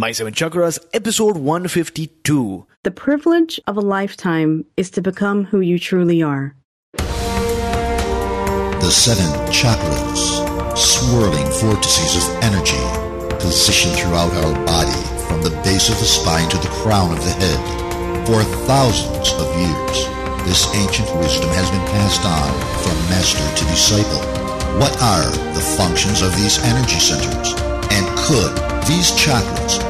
My Seven Chakras, episode 152. The privilege of a lifetime is to become who you truly are. The seven chakras, swirling vortices of energy, positioned throughout our body from the base of the spine to the crown of the head. For thousands of years, this ancient wisdom has been passed on from master to disciple. What are the functions of these energy centers? And could these chakras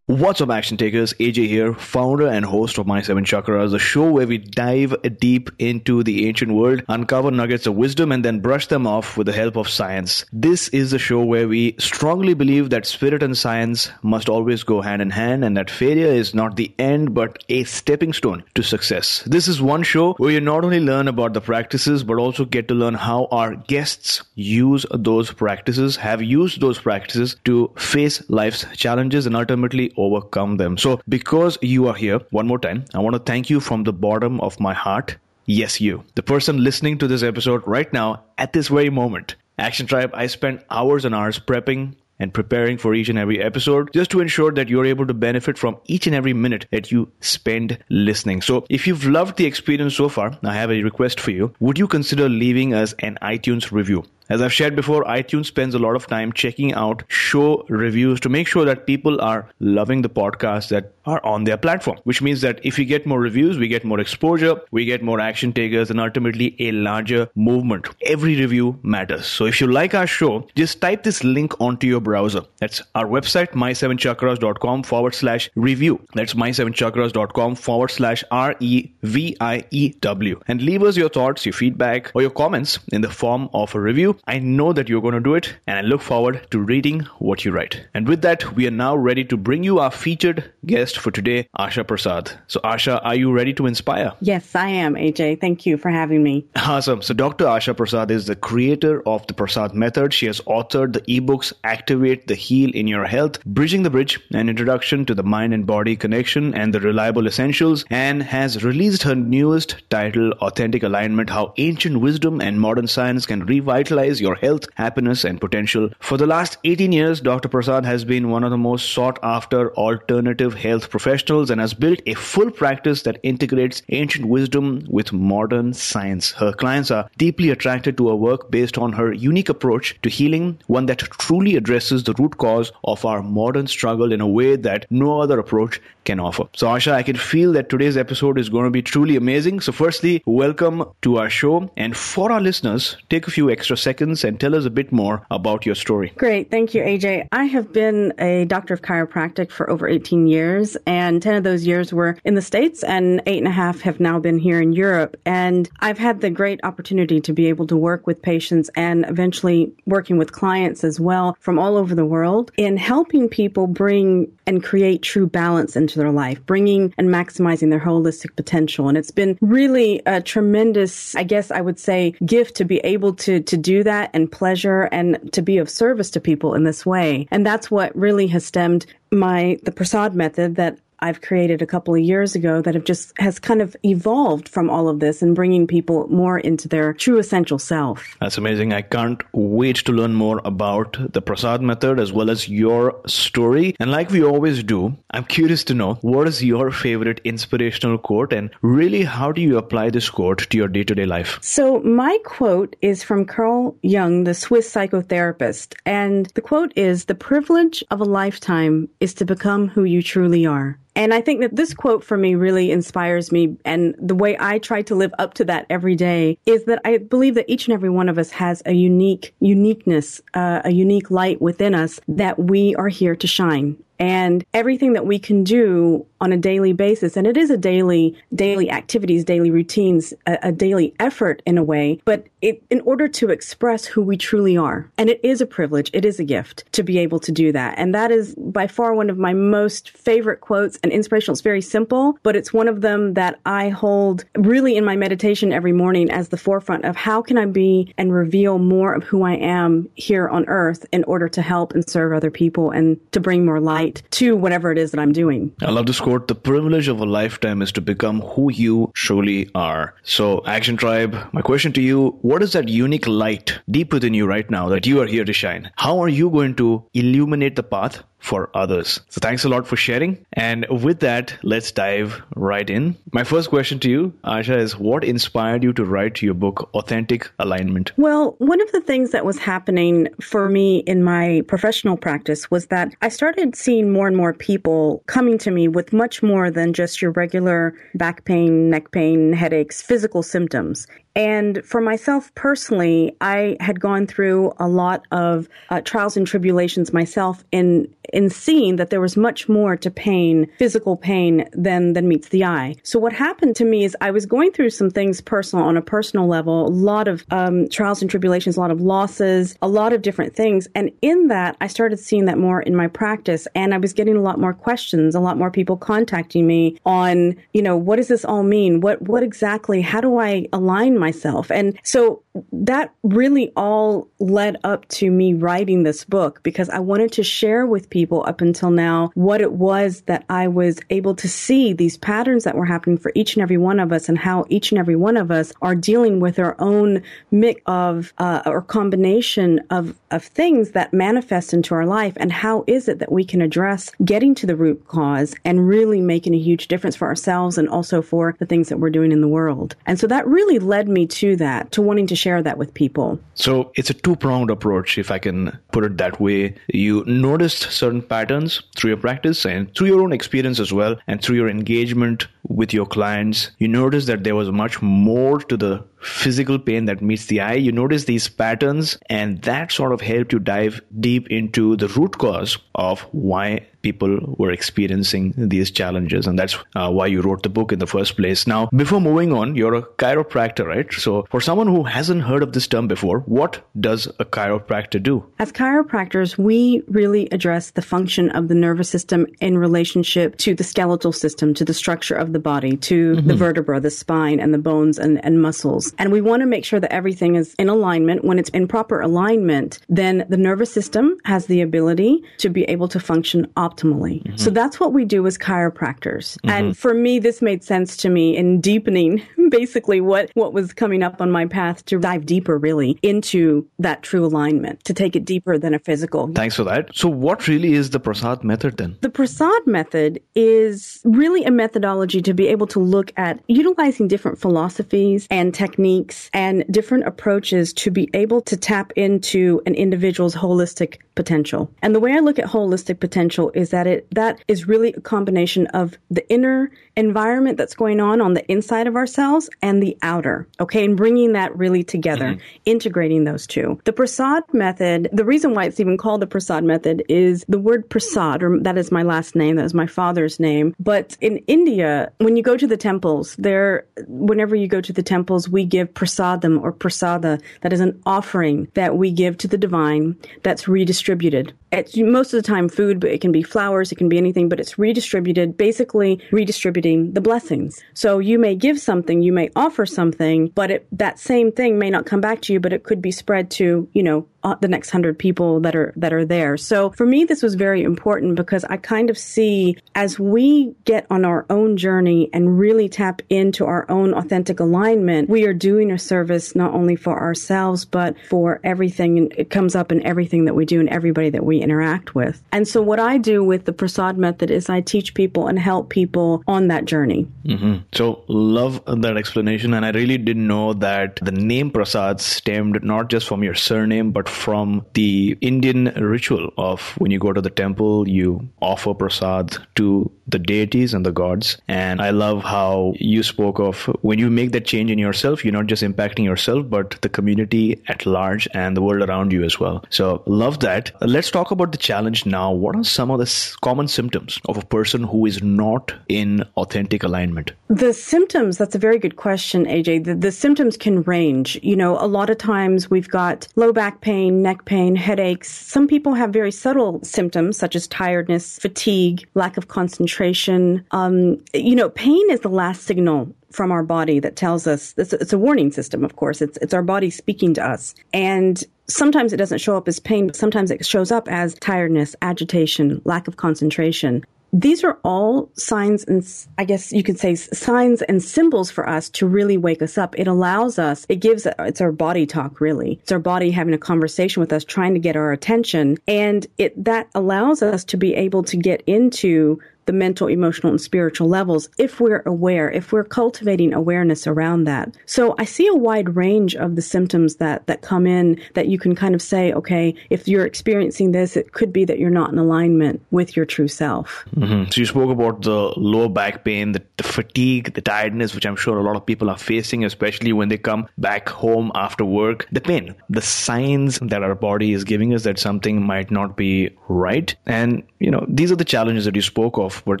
What's up, action takers? AJ here, founder and host of My Seven Chakras, a show where we dive deep into the ancient world, uncover nuggets of wisdom, and then brush them off with the help of science. This is a show where we strongly believe that spirit and science must always go hand in hand, and that failure is not the end but a stepping stone to success. This is one show where you not only learn about the practices but also get to learn how our guests use those practices, have used those practices to face life's challenges, and ultimately overcome them. So, because you are here, one more time, I want to thank you from the bottom of my heart. Yes, you, the person listening to this episode right now at this very moment. Action Tribe, I spent hours and hours prepping and preparing for each and every episode just to ensure that you're able to benefit from each and every minute that you spend listening. So if you've loved the experience so far, I have a request for you. Would you consider leaving us an iTunes review? As I've shared before, iTunes spends a lot of time checking out show reviews to make sure that people are loving the podcasts that are on their platform, which means that if we get more reviews, we get more exposure, we get more action takers, and ultimately a larger movement. Every review matters. So if you like our show, just type this link onto your browser. That's our website, my7chakras.com forward slash review. That's my7chakras.com forward slash R E V I E W. And leave us your thoughts, your feedback, or your comments in the form of a review. I know that you're going to do it, and I look forward to reading what you write. And with that, we are now ready to bring you our featured guest for today, Asha Prasad. So, Asha, are you ready to inspire? Yes, I am, AJ. Thank you for having me. Awesome. So, Dr. Asha Prasad is the creator of the Prasad Method. She has authored the ebooks Activate the Heal in Your Health, Bridging the Bridge, an introduction to the mind and body connection, and the reliable essentials, and has released her newest title, Authentic Alignment How Ancient Wisdom and Modern Science Can Revitalize Your Health, Happiness, and Potential. For the last 18 years, Dr. Prasad has been one of the most sought after alternative health professionals and has built a full practice that integrates ancient wisdom with modern science. Her clients are deeply attracted to her work based on her unique approach to healing, one that truly addresses the root cause of our modern struggle in a way that no other approach can offer. So, Asha, I can feel that today's episode is going to be truly amazing. So, firstly, welcome to our show. And for our listeners, take a few extra seconds and tell us a bit more about your story. Great. Thank you, AJ. I have been a doctor of chiropractic for over 18 years, and 10 of those years were in the States, and eight and a half have now been here in Europe. And I've had the great opportunity to be able to work with patients and eventually working with clients as well from all over the world in helping people bring and create true balance into their life, bringing and maximizing their holistic potential. And it's been really a tremendous, I guess I would say, gift to be able to, to do that and pleasure and to be of service to people in this way. And that's what really has stemmed my, the Prasad method that I've created a couple of years ago that have just has kind of evolved from all of this and bringing people more into their true essential self. That's amazing. I can't wait to learn more about the Prasad method as well as your story. And like we always do, I'm curious to know what is your favorite inspirational quote and really how do you apply this quote to your day to day life? So, my quote is from Carl Jung, the Swiss psychotherapist. And the quote is The privilege of a lifetime is to become who you truly are. And I think that this quote for me really inspires me. And the way I try to live up to that every day is that I believe that each and every one of us has a unique uniqueness, uh, a unique light within us that we are here to shine and everything that we can do on a daily basis and it is a daily daily activities daily routines a, a, daily effort in a way but it in order to express who we truly are and it is a privilege it is a gift to be able to do that. And that is by far one of my most favorite quotes and inspirational. It's very simple but it's one of them that i hold really in my meditation every morning as the forefront of how can i be and reveal more of who i am here on earth in order to help and serve other people and to bring more light light to whatever it is that I'm doing. I love this quote. The privilege of a lifetime is to become who you truly are. So, Action Tribe, my question to you, what is that unique light deep within you right now that you are here to shine? How are you going to illuminate the path for others. So thanks a lot for sharing. And with that, let's dive right in. My first question to you, Asha, is what inspired you to write your book, Authentic Alignment? Well, one of the things that was happening for me in my professional practice was that I started seeing more and more people coming to me with much more than just your regular back pain, neck pain, headaches, physical symptoms. And for myself personally, I had gone through a lot of uh, trials and tribulations myself in in seeing that there was much more to pain, physical pain, than than meets the eye. So what happened to me is I was going through some things personal on a personal level, a lot of um, trials and tribulations, a lot of losses, a lot of different things, and in that I started seeing that more in my practice, and I was getting a lot more questions, a lot more people contacting me on, you know, what does this all mean? What what exactly? How do I align myself. And so that really all led up to me writing this book because I wanted to share with people up until now what it was that I was able to see these patterns that were happening for each and every one of us and how each and every one of us are dealing with our own mix of uh, or combination of, of things that manifest into our life and how is it that we can address getting to the root cause and really making a huge difference for ourselves and also for the things that we're doing in the world. And so that really led me to that, to wanting to share that with people. So it's a two pronged approach, if I can put it that way. You noticed certain patterns through your practice and through your own experience as well, and through your engagement with your clients. You noticed that there was much more to the physical pain that meets the eye. You notice these patterns, and that sort of helped you dive deep into the root cause of why people were experiencing these challenges. And that's uh, why you wrote the book in the first place. Now, before moving on, you're a chiropractor, right? So, for someone who hasn't heard of this term before, what does a chiropractor do? As chiropractors, we really address the function of the nervous system in relationship to the skeletal system, to the structure of the body, to mm-hmm. the vertebra, the spine, and the bones and, and muscles. And we want to make sure that everything is in alignment. When it's in proper alignment, then the nervous system has the ability to be able to function optimally. Mm-hmm. So that's what we do as chiropractors. Mm-hmm. And for me, this made sense to me in deepening basically what, what was coming up on my path to dive deeper really into that true alignment, to take it deeper than a physical. Thanks for that. So what really is the Prasad method then? The Prasad method is really a methodology to be able to look at utilizing different philosophies and techniques techniques and different approaches to be able to tap into an individual's holistic potential. And the way I look at holistic potential is that it that is really a combination of the inner environment that's going on on the inside of ourselves and the outer. Okay, and bringing that really together, mm-hmm. integrating those two. The Prasad method, the reason why it's even called the Prasad method is the word Prasad, or that is my last name, that is my father's name. But in India, when you go to the temples, there, whenever you go to the temples, we give prasadam or prasada. That is an offering that we give to the divine that's redistributed. It's most of the time food, but it can be flowers, it can be anything, but it's redistributed, basically redistributing the blessings. So you may give something, you may offer something, but it, that same thing may not come back to you, but it could be spread to, you know, uh, the next hundred people that are that are there. So for me, this was very important because I kind of see as we get on our own journey and really tap into our own authentic alignment, we are doing a service not only for ourselves but for everything. And it comes up in everything that we do and everybody that we interact with. And so what I do with the Prasad method is I teach people and help people on that journey. Mm-hmm. So love that explanation, and I really didn't know that the name Prasad stemmed not just from your surname but from the Indian ritual of when you go to the temple, you offer prasad to the deities and the gods. And I love how you spoke of when you make that change in yourself, you're not just impacting yourself, but the community at large and the world around you as well. So love that. Let's talk about the challenge now. What are some of the common symptoms of a person who is not in authentic alignment? The symptoms, that's a very good question, AJ. The, the symptoms can range. You know, a lot of times we've got low back pain pain, neck pain, headaches. Some people have very subtle symptoms such as tiredness, fatigue, lack of concentration. Um, you know, pain is the last signal from our body that tells us it's, it's, a warning system of course it's it's our body speaking to us and sometimes it doesn't show up as pain, but sometimes it shows up as tiredness, agitation, lack of concentration these are all signs and I guess you could say signs and symbols for us to really wake us up. It allows us, it gives, it's our body talk really. It's our body having a conversation with us, trying to get our attention. And it, that allows us to be able to get into the mental, emotional, and spiritual levels if we're aware, if we're cultivating awareness around that. So I see a wide range of the symptoms that, that come in that you can kind of say, okay, if you're experiencing this, it could be that you're not in alignment with your true self. Mm-hmm. So you spoke about the lower back pain, the, the fatigue, the tiredness, which I'm sure a lot of people are facing, especially when they come back home after work. The pain, the signs that our body is giving us that something might not be right. And, you know, these are the challenges that you spoke of but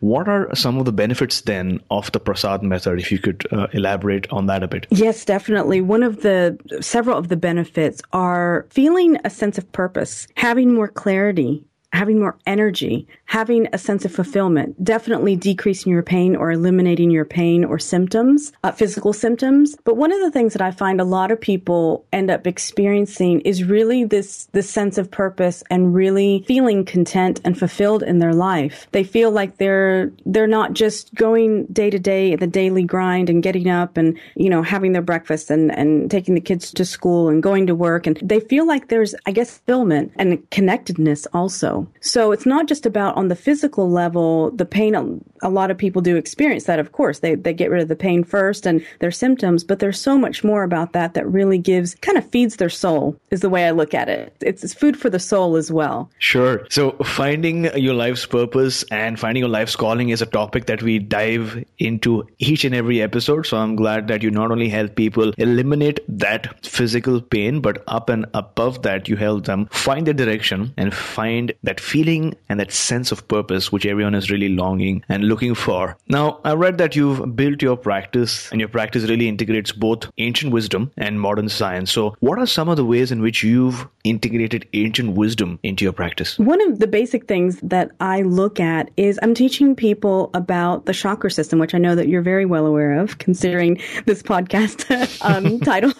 what are some of the benefits then of the prasad method? If you could uh, elaborate on that a bit. Yes, definitely. One of the several of the benefits are feeling a sense of purpose, having more clarity having more energy, having a sense of fulfillment, definitely decreasing your pain or eliminating your pain or symptoms, uh, physical symptoms. But one of the things that I find a lot of people end up experiencing is really this, this sense of purpose and really feeling content and fulfilled in their life. They feel like they're, they're not just going day to day, in the daily grind and getting up and, you know, having their breakfast and, and taking the kids to school and going to work. And they feel like there's, I guess, fulfillment and connectedness also. So it's not just about on the physical level, the pain. A lot of people do experience that, of course. They, they get rid of the pain first and their symptoms, but there's so much more about that that really gives, kind of feeds their soul, is the way I look at it. It's, it's food for the soul as well. Sure. So finding your life's purpose and finding your life's calling is a topic that we dive into each and every episode. So I'm glad that you not only help people eliminate that physical pain, but up and above that, you help them find their direction and find that that feeling and that sense of purpose which everyone is really longing and looking for. Now, I read that you've built your practice and your practice really integrates both ancient wisdom and modern science. So, what are some of the ways in which you've integrated ancient wisdom into your practice? One of the basic things that I look at is I'm teaching people about the chakra system, which I know that you're very well aware of, considering this podcast um, title.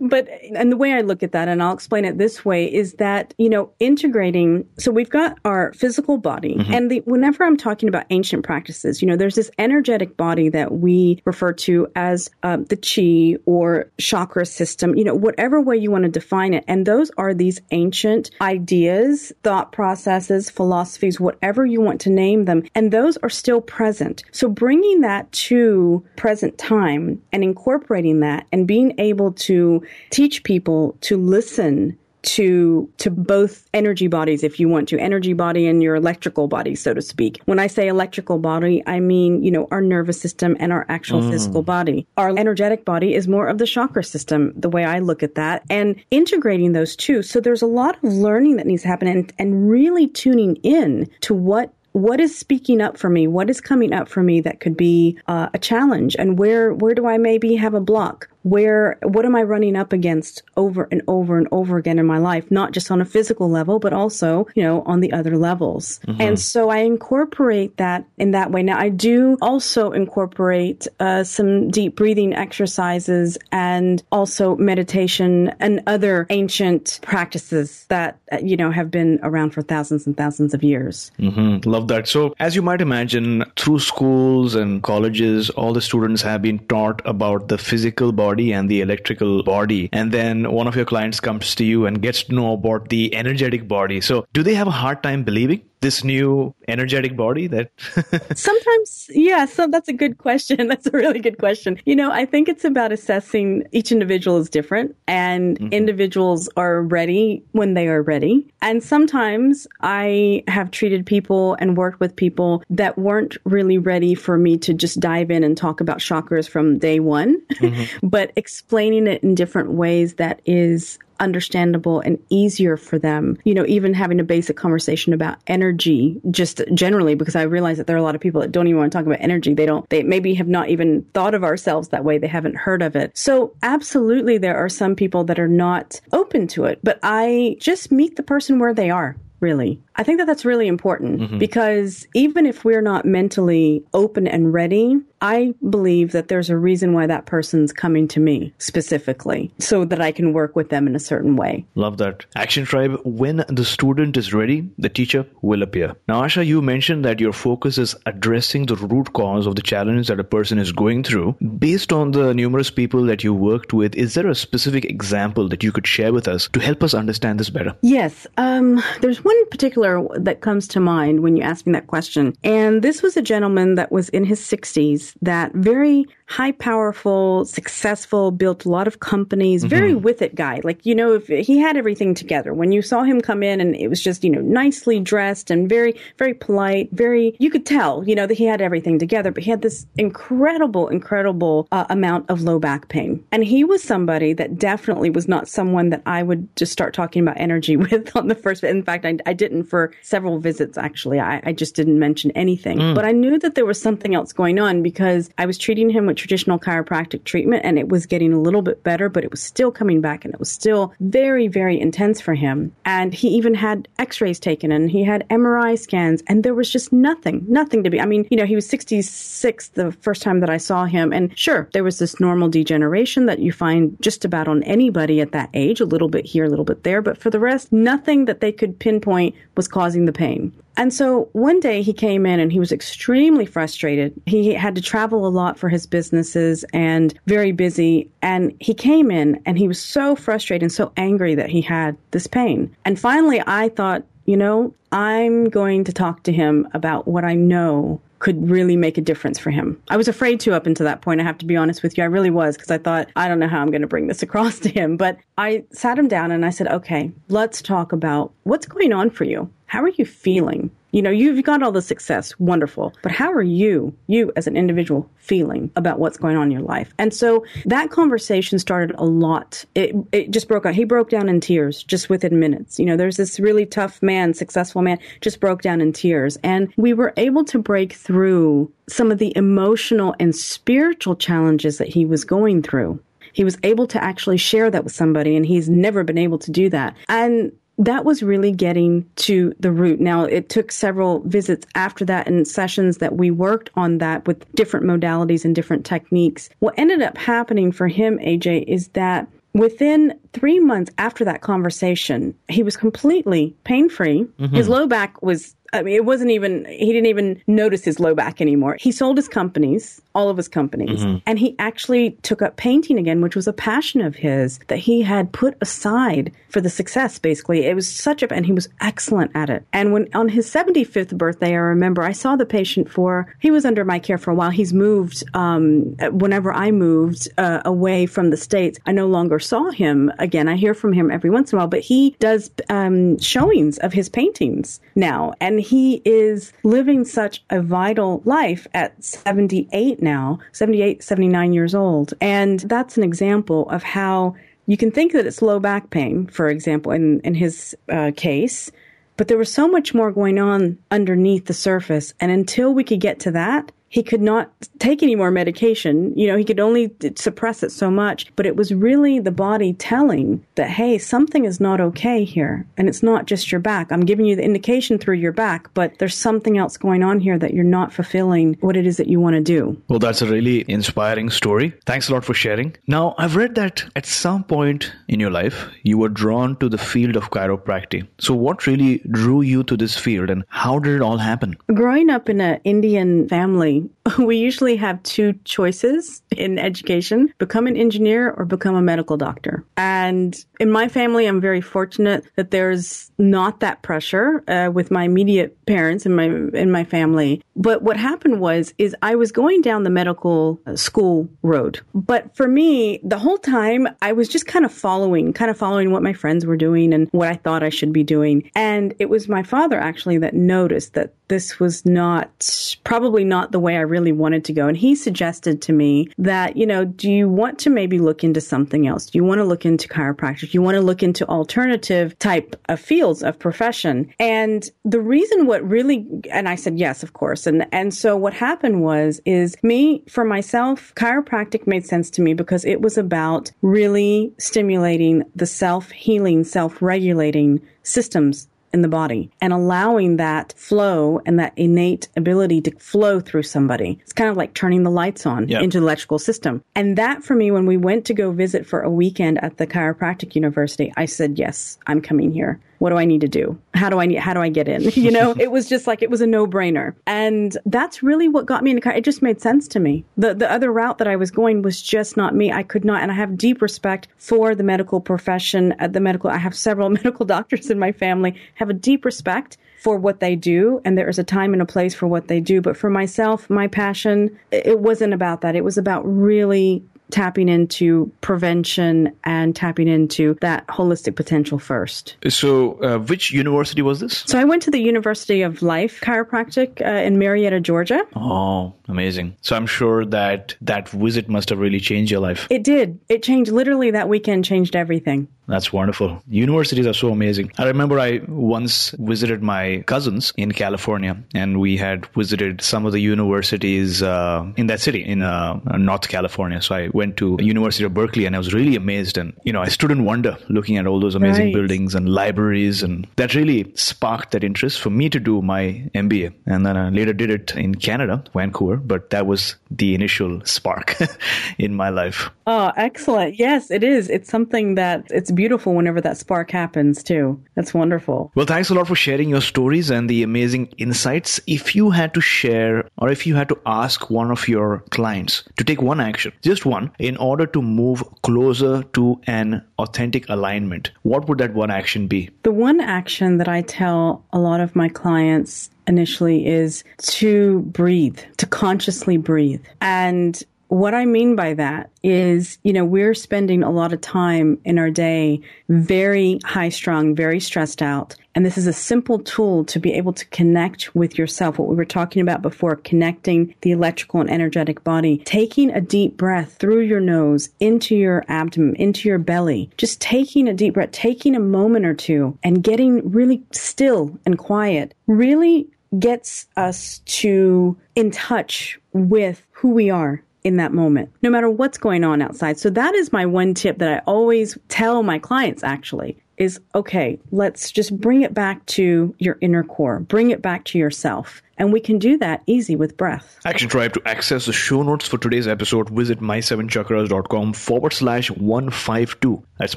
but, and the way I look at that, and I'll explain it this way, is that, you know, integrating, so we've got our physical body, mm-hmm. and the, whenever I'm talking about ancient practices, you know, there's this energetic body that we refer to as um, the chi or chakra system, you know, whatever way you want to define it. And those are these ancient ideas, thought processes, philosophies, whatever you want to name them. And those are still present. So bringing that to present time and incorporating that and being able to teach people to listen to to both energy bodies if you want to energy body and your electrical body so to speak when i say electrical body i mean you know our nervous system and our actual mm. physical body our energetic body is more of the chakra system the way i look at that and integrating those two so there's a lot of learning that needs to happen and, and really tuning in to what what is speaking up for me? What is coming up for me that could be uh, a challenge? And where where do I maybe have a block? Where what am I running up against over and over and over again in my life, not just on a physical level, but also, you know, on the other levels. Mm-hmm. And so I incorporate that in that way. Now I do also incorporate uh, some deep breathing exercises and also meditation and other ancient practices that, you know, have been around for thousands and thousands of years. Mm-hmm. Love that. So as you might imagine, through schools and colleges, all the students have been taught about the physical body body and the electrical body. And then one of your clients comes to you and gets to know about the energetic body. So do they have a hard time believing? This new energetic body that sometimes yeah so that's a good question that's a really good question you know i think it's about assessing each individual is different and mm-hmm. individuals are ready when they are ready and sometimes i have treated people and worked with people that weren't really ready for me to just dive in and talk about chakras from day one mm-hmm. but explaining it in different ways that is understandable and easier for them. You know, even having a basic conversation about energy, just generally, because I realize that there are a lot of people that don't even want to talk about energy. They don't, they maybe have not even thought of ourselves that way. They haven't heard of it. So absolutely, there are some people that are not open to it, but I just meet the person where they are really. I think that that's really important mm-hmm. because even if we're not mentally open and ready, I believe that there's a reason why that person's coming to me specifically so that I can work with them in a certain way. Love that. Action Tribe, when the student is ready, the teacher will appear. Now, Asha, you mentioned that your focus is addressing the root cause of the challenge that a person is going through. Based on the numerous people that you worked with, is there a specific example that you could share with us to help us understand this better? Yes. Um, there's one particular that comes to mind when you ask me that question. And this was a gentleman that was in his 60s that very high powerful, successful, built a lot of companies, very mm-hmm. with it guy. Like, you know, if he had everything together. When you saw him come in and it was just, you know, nicely dressed and very, very polite, very, you could tell, you know, that he had everything together, but he had this incredible, incredible uh, amount of low back pain. And he was somebody that definitely was not someone that I would just start talking about energy with on the first. In fact, I, I didn't for several visits, actually. I, I just didn't mention anything. Mm. But I knew that there was something else going on because I was treating him with traditional chiropractic treatment and it was getting a little bit better, but it was still coming back and it was still very, very intense for him. And he even had x rays taken and he had MRI scans and there was just nothing, nothing to be. I mean, you know, he was 66 the first time that I saw him. And sure, there was this normal degeneration that you find just about on anybody at that age, a little bit here, a little bit there. But for the rest, nothing that they could pinpoint was causing the pain. And so one day he came in and he was extremely frustrated. He had to travel a lot for his businesses and very busy. And he came in and he was so frustrated and so angry that he had this pain. And finally, I thought, you know, I'm going to talk to him about what I know could really make a difference for him. I was afraid to up until that point. I have to be honest with you. I really was because I thought, I don't know how I'm going to bring this across to him. But I sat him down and I said, okay, let's talk about what's going on for you. How are you feeling? You know, you've got all the success, wonderful. But how are you, you as an individual, feeling about what's going on in your life? And so that conversation started a lot. It, it just broke out. He broke down in tears just within minutes. You know, there's this really tough man, successful man, just broke down in tears. And we were able to break through some of the emotional and spiritual challenges that he was going through he was able to actually share that with somebody and he's never been able to do that. And that was really getting to the root. Now, it took several visits after that and sessions that we worked on that with different modalities and different techniques. What ended up happening for him, AJ, is that within three months after that conversation, he was completely pain free. Mm-hmm. His low back was I mean, it wasn't even, he didn't even notice his low back anymore. He sold his companies, all of his companies, mm-hmm. and he actually took up painting again, which was a passion of his that he had put aside for the success, basically. It was such a, and he was excellent at it. And when on his 75th birthday, I remember I saw the patient for, he was under my care for a while. He's moved, um, whenever I moved uh, away from the States, I no longer saw him again. I hear from him every once in a while, but he does um, showings of his paintings now. And he is living such a vital life at 78 now, 78, 79 years old. And that's an example of how you can think that it's low back pain, for example, in, in his uh, case, but there was so much more going on underneath the surface. And until we could get to that, he could not take any more medication. You know, he could only suppress it so much. But it was really the body telling that, hey, something is not okay here. And it's not just your back. I'm giving you the indication through your back, but there's something else going on here that you're not fulfilling what it is that you want to do. Well, that's a really inspiring story. Thanks a lot for sharing. Now, I've read that at some point in your life, you were drawn to the field of chiropractic. So, what really drew you to this field and how did it all happen? Growing up in an Indian family, um, we usually have two choices in education become an engineer or become a medical doctor. And in my family, I'm very fortunate that there's not that pressure uh, with my immediate parents and my in my family. But what happened was is I was going down the medical uh, school road. But for me, the whole time I was just kind of following, kind of following what my friends were doing and what I thought I should be doing. And it was my father actually that noticed that this was not probably not the way I really wanted to go. And he suggested to me that, you know, do you want to maybe look into something else? Do you want to look into chiropractic? Do you want to look into alternative type of fields of profession? And the reason what really, and I said yes, of course. And, and so what happened was, is me, for myself, chiropractic made sense to me because it was about really stimulating the self healing, self regulating systems in the body and allowing that flow and that innate ability to flow through somebody. It's kind of like turning the lights on Yeah. into the electrical system. And that for me, when we went to go visit for a weekend at the chiropractic university, I said, yes, I'm coming here. What do I need to do? How do I need, how do I get in? You know, it was just like, it was a no brainer. And that's really what got me into chiro- It just made sense to me. The, the other route that I was going was just not me. I could not, and I have deep respect for the medical profession, uh, the medical, I have several medical doctors in my family, have a deep respect for what they do and there is a time and a place for what they do but for myself my passion it wasn't about that it was about really tapping into prevention and tapping into that holistic potential first So, uh, which university was this? so i went to the university of life chiropractic uh, in marietta georgia Oh, amazing. So, I'm sure that that visit must have really changed your life. it did it changed literally that weekend changed everything That's wonderful. Universities are so amazing. I remember I once visited my cousins in California, and we had visited some of the universities uh, in that city in uh, North California. So I went to University of Berkeley, and I was really amazed. And you know, I stood in wonder looking at all those amazing Right. buildings and libraries, and that really sparked that interest for me to do my MBA. And then I later did it in Canada, Vancouver. But that was the initial spark in my life. oh excellent yes it is it's something that it's beautiful whenever that spark happens too that's wonderful Well, thanks a lot for sharing your stories and the amazing insights. If you had to share or if you had to ask one of your clients to take one action, just one, in order to move closer to an authentic alignment, what would that one action be? The one action that I tell a lot of my clients initially is to breathe, to consciously breathe. And what I mean by that is, you know, we're spending a lot of time in our day very high strung, very stressed out. And this is a simple tool to be able to connect with yourself. What we were talking about before, connecting the electrical and energetic body, taking a deep breath through your nose into your abdomen, into your belly, just taking a deep breath, taking a moment or two and getting really still and quiet really gets us to in touch with who we are in that moment, no matter what's going on outside. So that is my one tip that I always tell my clients actually is okay, let's just bring it back to your inner core, bring it back to yourself. And we can do that easy with breath. Action Tribe to access the show notes for today's episode, visit my7chakras.com forward slash 152. That's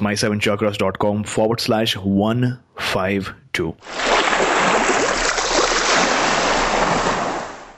my7chakras.com forward slash 152.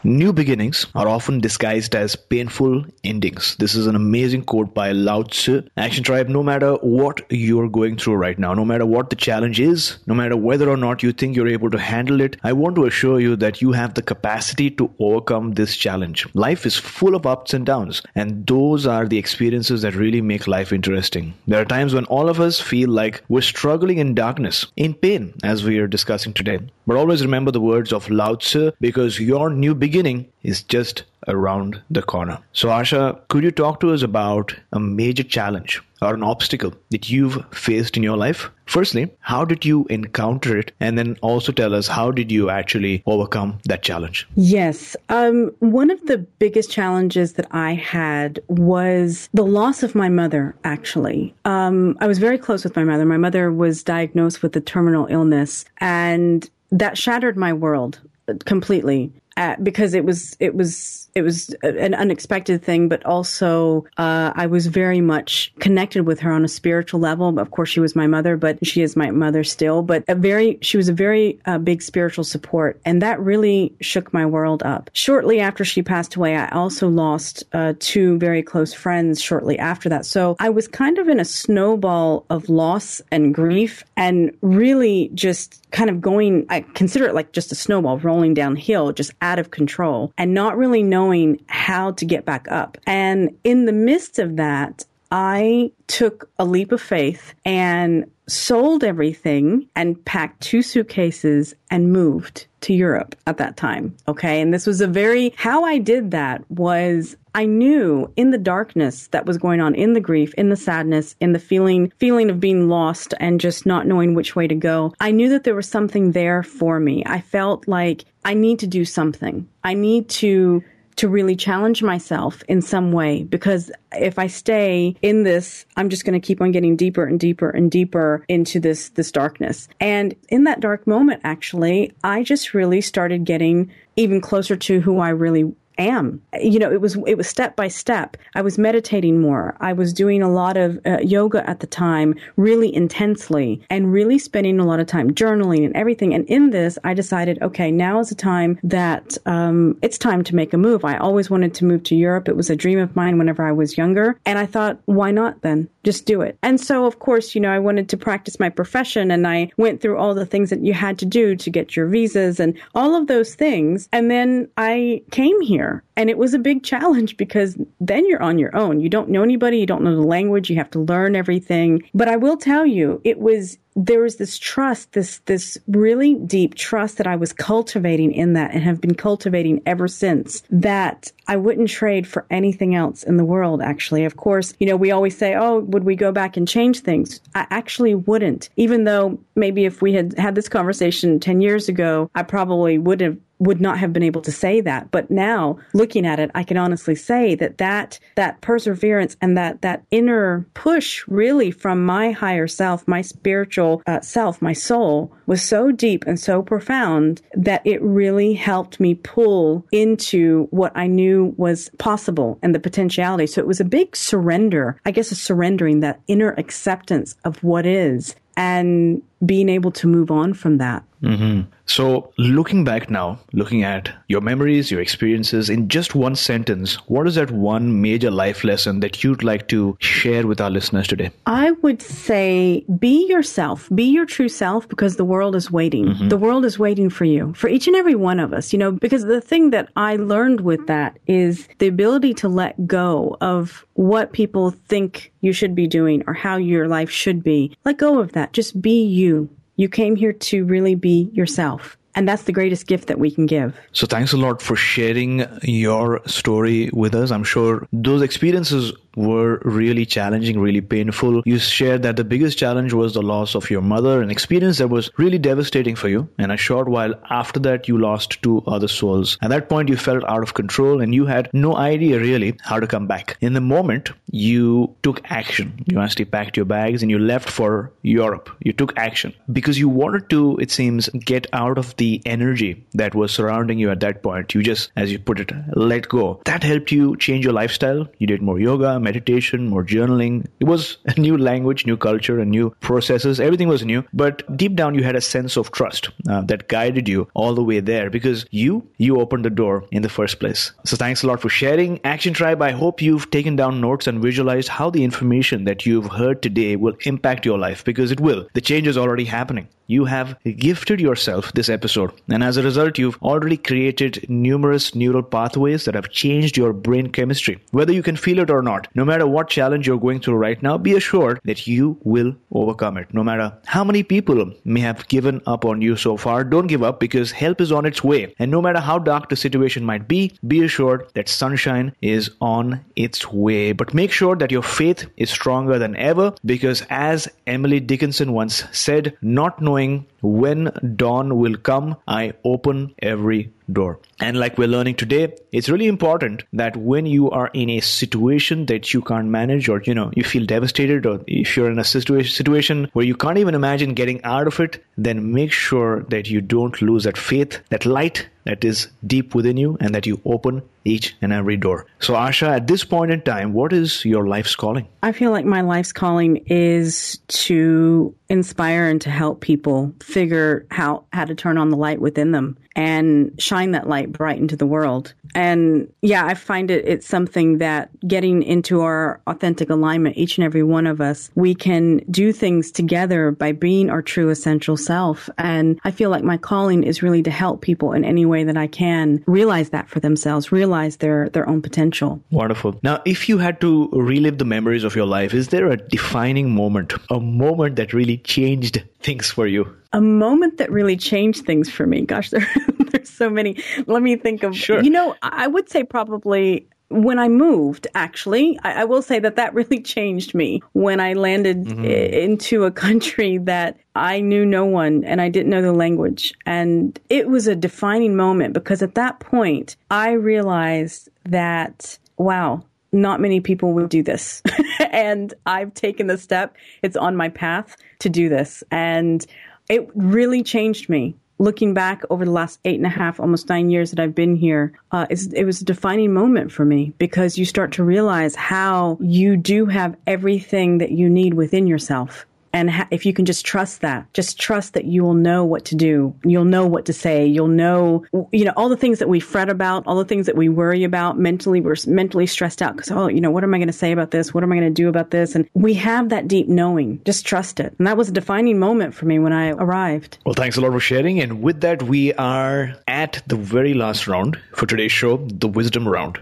New beginnings are often disguised as painful endings. This is an amazing quote by Lao Tzu. Action Tribe, no matter what you're going through right now, no matter what the challenge is, no matter whether or not you think you're able to handle it, I want to assure you that you have the capacity to overcome this challenge. Life is full of ups and downs, and those are the experiences that really make life interesting. There are times when all of us feel like we're struggling in darkness, in pain, as we are discussing today. But always remember the words of Lao Tzu because your new beginning is just around the corner. So, Asha, could you talk to us about a major challenge or an obstacle that you've faced in your life? Firstly, how did you encounter it? And then also tell us how did you actually overcome that challenge? Yes. Um, one of the biggest challenges that I had was the loss of my mother, actually. Um, I was very close with my mother. My mother was diagnosed with a terminal illness, and that shattered my world completely. Uh, because it was it was it was an unexpected thing, but also uh, I was very much connected with her on a spiritual level. Of course, she was my mother, but she is my mother still. But a very she was a very uh, big spiritual support, and that really shook my world up. Shortly after she passed away, I also lost uh, two very close friends shortly after that. So I was kind of in a snowball of loss and grief, and really just kind of going. I consider it like just a snowball rolling downhill, just out of control and not really knowing how to get back up. And in the midst of that, I took a leap of faith and sold everything and packed two suitcases and moved to Europe at that time. Okay. And this was a very, how I did that was I knew in the darkness that was going on, in the grief, in the sadness, in the feeling, feeling of being lost and just not knowing which way to go. I knew that there was something there for me. I felt like I need to do something. I need to to really challenge myself in some way because if I stay in this, I'm just going to keep on getting deeper and deeper and deeper into this, this darkness. And in that dark moment, actually, I just really started getting even closer to who I really am. You know, it was it was step by step. I was meditating more. I was doing a lot of uh, yoga at the time, really intensely, and really spending a lot of time journaling and everything. And in this, I decided, okay, now is the time that um, it's time to make a move. I always wanted to move to Europe. It was a dream of mine whenever I was younger, and I thought, why not then? Just do it. And so, of course, you know, I wanted to practice my profession, and I went through all the things that you had to do to get your visas and all of those things. And then I came here and it was a big challenge because then you're on your own. You don't know anybody. You don't know the language. You have to learn everything. But I will tell you, it was, there was this trust, this, this really deep trust that I was cultivating in that and have been cultivating ever since that I wouldn't trade for anything else in the world, actually. Of course, you know, we always say, oh, would we go back and change things? I actually wouldn't, even though maybe if we had had this conversation 10 years ago, I probably would have would not have been able to say that. But now looking at it, I can honestly say that that, that perseverance and that, that inner push really from my higher self, my spiritual uh, self, my soul was so deep and so profound that it really helped me pull into what I knew was possible and the potentiality. So it was a big surrender, I guess a surrendering that inner acceptance of what is and being able to move on from that. Mm-hmm. So, looking back now, looking at your memories, your experiences, in just one sentence, what is that one major life lesson that you'd like to share with our listeners today? I would say be yourself, be your true self because the world is waiting. Mm-hmm. The world is waiting for you, for each and every one of us, you know, because the thing that I learned with that is the ability to let go of what people think you should be doing or how your life should be. Let go of that. Just be you. You came here to really be yourself. And that's the greatest gift that we can give. So thanks a lot for sharing your story with us. I'm sure those experiences were really challenging, really painful. You shared that the biggest challenge was the loss of your mother, an experience that was really devastating for you. And a short while after that, you lost two other souls. At that point, you felt out of control and you had no idea really how to come back. In the moment, you took action. You actually packed your bags and you left for Europe. You took action because you wanted to, it seems, get out of the energy that was surrounding you at that point. You just, as you put it, let go. That helped you change your lifestyle. You did more yoga, meditation, more journaling. It was a new language, new culture, and new processes. Everything was new. But deep down, you had a sense of trust uh, that guided you all the way there because you, you opened the door in the first place. So thanks a lot for sharing. Action Tribe, I hope you've taken down notes and visualized how the information that you've heard today will impact your life because it will. The change is already happening you have gifted yourself this episode. And as a result, you've already created numerous neural pathways that have changed your brain chemistry. Whether you can feel it or not, no matter what challenge you're going through right now, be assured that you will overcome it. No matter how many people may have given up on you so far, don't give up because help is on its way. And no matter how dark the situation might be, be assured that sunshine is on its way. But make sure that your faith is stronger than ever because as Emily Dickinson once said, not knowing when dawn will come, I open every door. And like we're learning today, it's really important that when you are in a situation that you can't manage or, you know, you feel devastated or if you're in a situation, situation where you can't even imagine getting out of it, then make sure that you don't lose that faith, that light that is deep within you and that you open each and every door. So Asha, at this point in time, what is your life's calling? I feel like my life's calling is to inspire and to help people figure how, how to turn on the light within them and shine that light bright into the world. And yeah, I find it it's something that getting into our authentic alignment, each and every one of us, we can do things together by being our true essential self. And I feel like my calling is really to help people in any way that I can realize that for themselves, realize their their own potential. Wonderful. Now, if you had to relive the memories of your life, is there a defining moment, a moment that really changed things for you? A moment that really changed things for me. Gosh, there, there's so many. Let me think of. Sure. You know, I would say probably when I moved, actually, I, I, will say that that really changed me when I landed mm-hmm. I- into a country that I knew no one and I didn't know the language. And it was a defining moment because at that point, I realized that, wow, not many people would do this. and I've taken the step. It's on my path to do this. And it really changed me looking back over the last eight and a half, almost nine years that I've been here, uh, it was a defining moment for me because you start to realize how you do have everything that you need within yourself. And ha- if you can just trust that, just trust that you will know what to do. You'll know what to say. You'll know, you know, all the things that we fret about, all the things that we worry about mentally. We're mentally stressed out because, oh, you know, what am I going to say about this? What am I going to do about this? And we have that deep knowing. Just trust it. And that was a defining moment for me when I arrived. Well, thanks a lot for sharing. And with that, we are at the very last round for today's show, the wisdom round.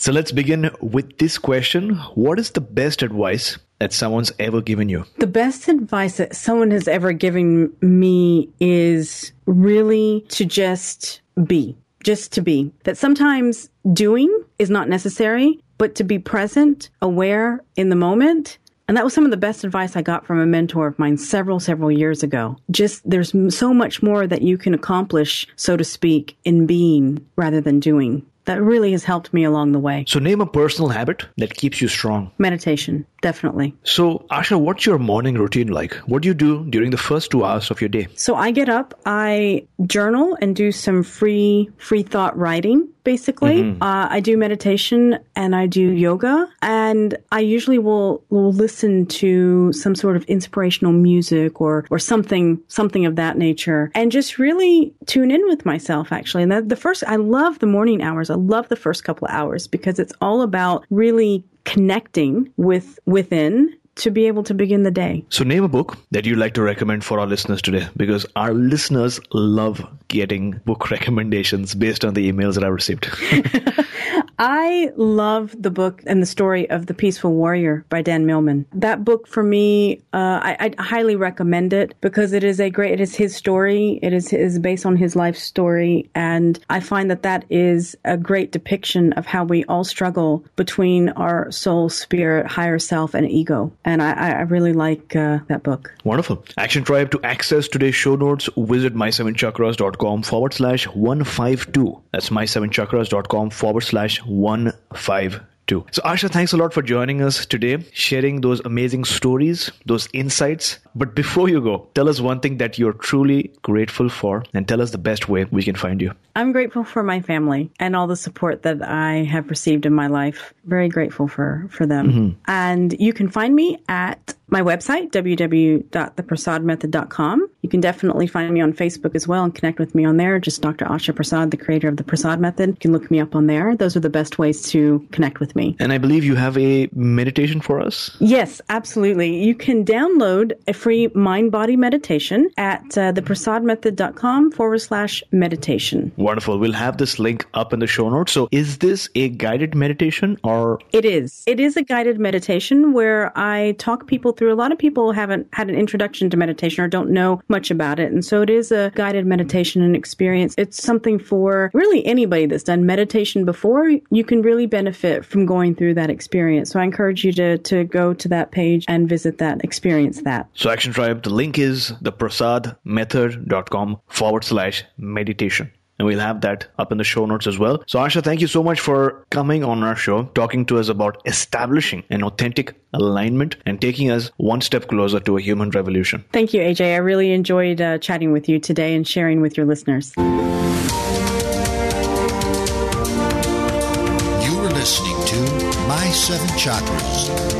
So let's begin with this question. What is the best advice that someone's ever given you? The best advice that someone has ever given me is really to just be, just to be. That sometimes doing is not necessary, but to be present, aware in the moment. And that was some of the best advice I got from a mentor of mine several, several years ago. Just there's so much more that you can accomplish, so to speak, in being rather than doing that really has helped me along the way. So, name a personal habit that keeps you strong. Meditation, definitely. So, Asha, what's your morning routine like? What do you do during the first two hours of your day? So, I get up, I journal and do some free free thought writing basically. Mm-hmm. Uh, I do meditation and I do yoga, and I usually will will listen to some sort of inspirational music or or something something of that nature, and just really tune in with myself. Actually, and the first I love the morning hours. I love the first couple of hours because it's all about really connecting with within to be able to begin the day. So, name a book that you'd like to recommend for our listeners today because our listeners love getting book recommendations based on the emails that I received. I love the book and the story of The Peaceful Warrior by Dan Millman. That book for me, uh, I, I, highly recommend it because it is a great, it is his story. It is, is based on his life story. And I find that that is a great depiction of how we all struggle between our soul, spirit, higher self, and ego. And I, I really like uh, that book. Wonderful. Action Tribe, to access today's show notes, visit my7chakras.com forward slash 152. That's my7chakras.com forward slash 152. So, Asha, thanks a lot for joining us today, sharing those amazing stories, those insights. But before you go, tell us one thing that you're truly grateful for and tell us the best way we can find you. I'm grateful for my family and all the support that I have received in my life. Very grateful for, for them. Mm-hmm. And you can find me at my website, www.theprasadmethod.com. You can definitely find me on Facebook as well and connect with me on there. Just Dr. Asha Prasad, the creator of the Prasad Method. You can look me up on there. Those are the best ways to connect with me. And I believe you have a meditation for us? Yes, absolutely. You can download a free mind body meditation at uh, theprasadmethod.com forward slash meditation. Wonderful. We'll have this link up in the show notes. So is this a guided meditation or? It is. It is a guided meditation where I talk people through. A lot of people haven't had an introduction to meditation or don't know much about it. And so it is a guided meditation and experience. It's something for really anybody that's done meditation before. You can really benefit from going through that experience. So I encourage you to, to go to that page and visit that, experience that. So Action Tribe, the link is theprasadmethod.com forward slash meditation and we'll have that up in the show notes as well. So, Asha, thank you so much for coming on our show, talking to us about establishing an authentic alignment and taking us one step closer to a human revolution. Thank you, AJ. I really enjoyed uh, chatting with you today and sharing with your listeners. You were listening to My Seven Chakras.